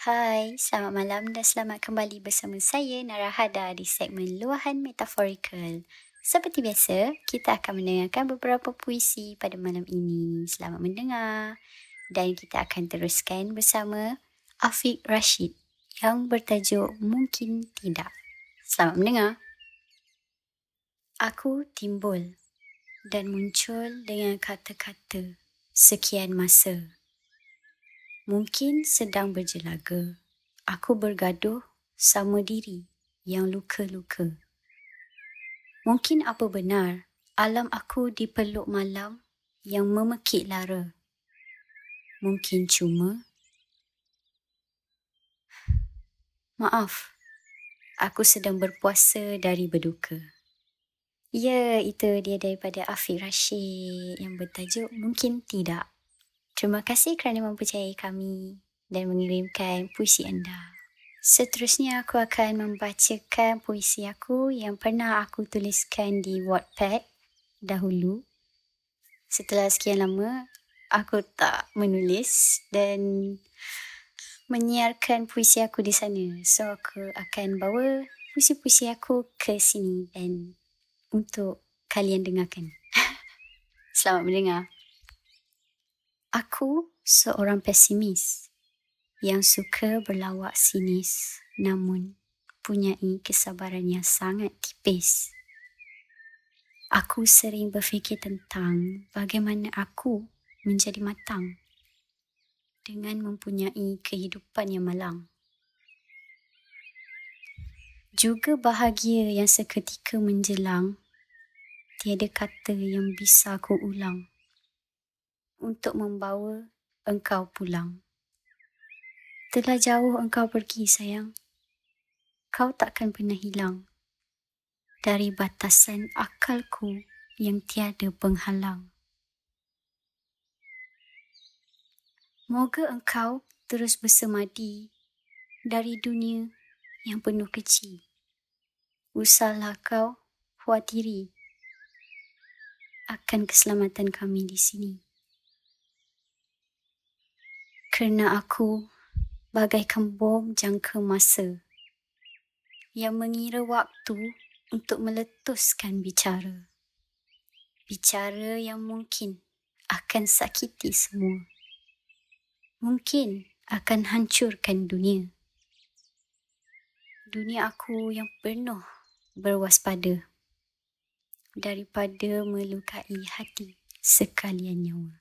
Hai, selamat malam dan selamat kembali bersama saya Nara Hada di segmen Luahan Metaforikal. Seperti biasa, kita akan mendengarkan beberapa puisi pada malam ini. Selamat mendengar. Dan kita akan teruskan bersama Afiq Rashid yang bertajuk Mungkin Tidak. Selamat mendengar. Aku timbul dan muncul dengan kata-kata sekian masa. Mungkin sedang berjelaga. Aku bergaduh sama diri yang luka-luka. Mungkin apa benar alam aku dipeluk malam yang memekik lara. Mungkin cuma Maaf, aku sedang berpuasa dari berduka. Ya, itu dia daripada Afiq Rashid yang bertajuk Mungkin Tidak. Terima kasih kerana mempercayai kami dan mengirimkan puisi anda. Seterusnya aku akan membacakan puisi aku yang pernah aku tuliskan di Wattpad dahulu. Setelah sekian lama, aku tak menulis dan menyiarkan puisi aku di sana. So, aku akan bawa puisi-puisi aku ke sini dan untuk kalian dengarkan. Selamat mendengar. Aku seorang pesimis yang suka berlawak sinis namun punyai kesabaran yang sangat tipis. Aku sering berfikir tentang bagaimana aku menjadi matang dengan mempunyai kehidupan yang malang. Juga bahagia yang seketika menjelang, tiada kata yang bisa aku ulang untuk membawa engkau pulang. Telah jauh engkau pergi, sayang. Kau takkan pernah hilang dari batasan akalku yang tiada penghalang. Moga engkau terus bersemadi dari dunia yang penuh kecil. Usahlah kau khawatiri akan keselamatan kami di sini kerana aku bagaikan bom jangka masa yang mengira waktu untuk meletuskan bicara. Bicara yang mungkin akan sakiti semua. Mungkin akan hancurkan dunia. Dunia aku yang penuh berwaspada daripada melukai hati sekalian nyawa.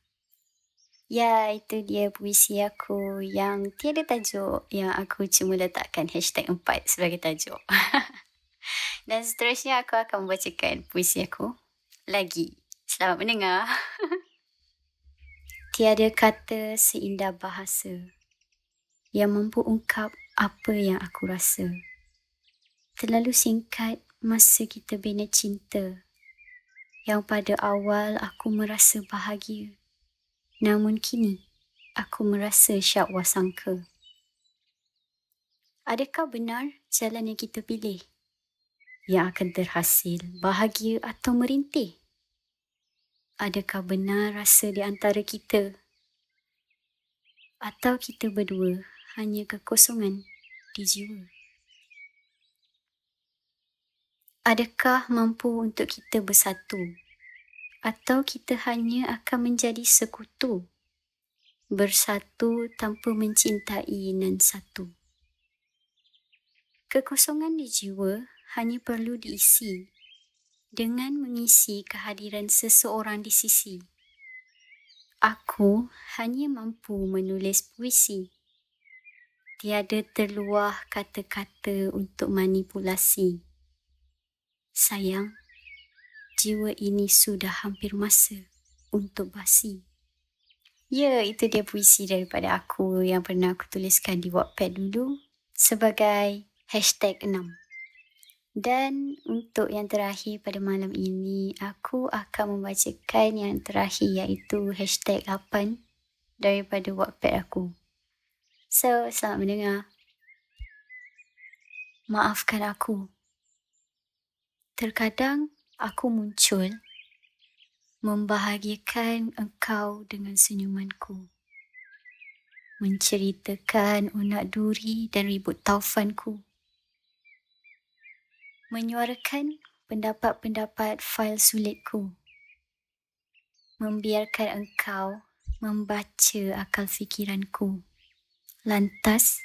Ya, itu dia puisi aku yang tiada tajuk yang aku cuma letakkan hashtag empat sebagai tajuk. Dan seterusnya aku akan membacakan puisi aku lagi. Selamat mendengar. tiada kata seindah bahasa yang mampu ungkap apa yang aku rasa. Terlalu singkat masa kita bina cinta yang pada awal aku merasa bahagia. Namun kini, aku merasa syak wasangka. Adakah benar jalan yang kita pilih yang akan terhasil bahagia atau merintih? Adakah benar rasa di antara kita? Atau kita berdua hanya kekosongan di jiwa? Adakah mampu untuk kita bersatu atau kita hanya akan menjadi sekutu bersatu tanpa mencintai nan satu. Kekosongan di jiwa hanya perlu diisi dengan mengisi kehadiran seseorang di sisi. Aku hanya mampu menulis puisi. Tiada terluah kata-kata untuk manipulasi. Sayang, jiwa ini sudah hampir masa untuk basi. Ya, itu dia puisi daripada aku yang pernah aku tuliskan di Wattpad dulu sebagai hashtag 6. Dan untuk yang terakhir pada malam ini, aku akan membacakan yang terakhir iaitu hashtag 8 daripada Wattpad aku. So, selamat mendengar. Maafkan aku. Terkadang aku muncul membahagiakan engkau dengan senyumanku. menceritakan unak duri dan ribut taufanku. Menyuarakan pendapat-pendapat fail sulitku. Membiarkan engkau membaca akal fikiranku. Lantas,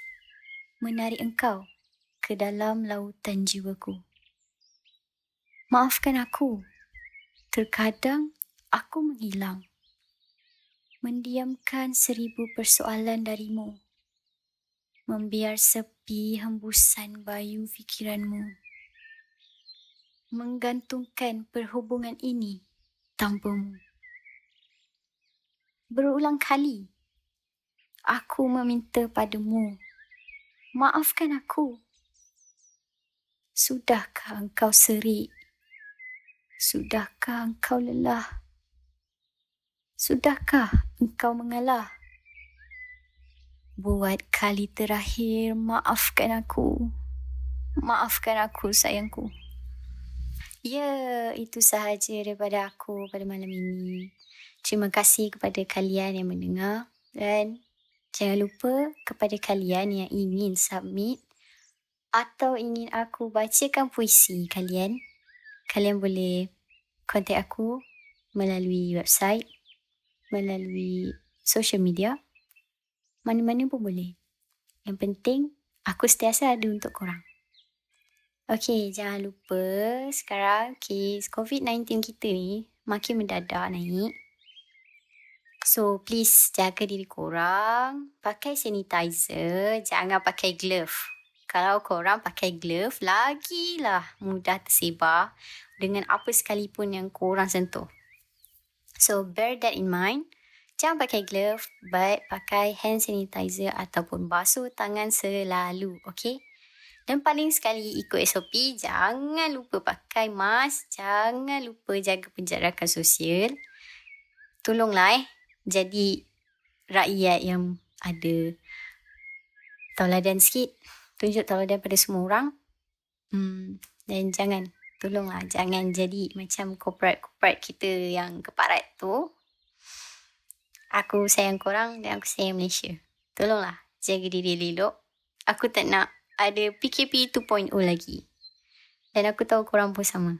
menarik engkau ke dalam lautan jiwaku. Maafkan aku, terkadang aku menghilang mendiamkan seribu persoalan darimu. Membiar sepi hembusan bayu fikiranmu. Menggantungkan perhubungan ini tanpamu. Berulang kali, aku meminta padamu, maafkan aku. Sudahkah engkau serik? Sudahkah engkau lelah? Sudahkah engkau mengalah? Buat kali terakhir, maafkan aku. Maafkan aku, sayangku. Ya, itu sahaja daripada aku pada malam ini. Terima kasih kepada kalian yang mendengar. Dan jangan lupa kepada kalian yang ingin submit atau ingin aku bacakan puisi kalian, kalian boleh kontak aku melalui website melalui social media, mana-mana pun boleh. Yang penting, aku setiasa ada untuk korang. Okay, jangan lupa sekarang kes COVID-19 kita ni makin mendadak naik. So, please jaga diri korang. Pakai sanitizer, jangan pakai glove. Kalau korang pakai glove, lagilah mudah tersebar dengan apa sekalipun yang korang sentuh. So bear that in mind. Jangan pakai glove but pakai hand sanitizer ataupun basuh tangan selalu. Okay? Dan paling sekali ikut SOP, jangan lupa pakai mask. Jangan lupa jaga penjarakan sosial. Tolonglah eh. Jadi rakyat yang ada tauladan sikit. Tunjuk tauladan pada semua orang. Hmm, dan jangan tolonglah jangan jadi macam corporate-corporate kita yang keparat tu. Aku sayang korang dan aku sayang Malaysia. Tolonglah jaga diri elok. Aku tak nak ada PKP 2.0 lagi. Dan aku tahu korang pun sama.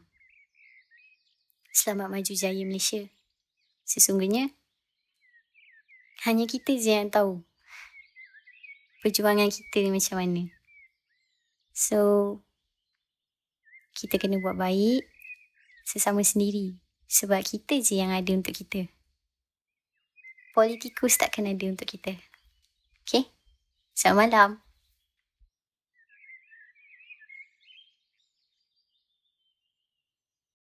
Selamat maju jaya Malaysia. Sesungguhnya, hanya kita je yang tahu perjuangan kita ni macam mana. So, kita kena buat baik sesama sendiri. Sebab kita je yang ada untuk kita. Politikus takkan ada untuk kita. Okay? Selamat malam.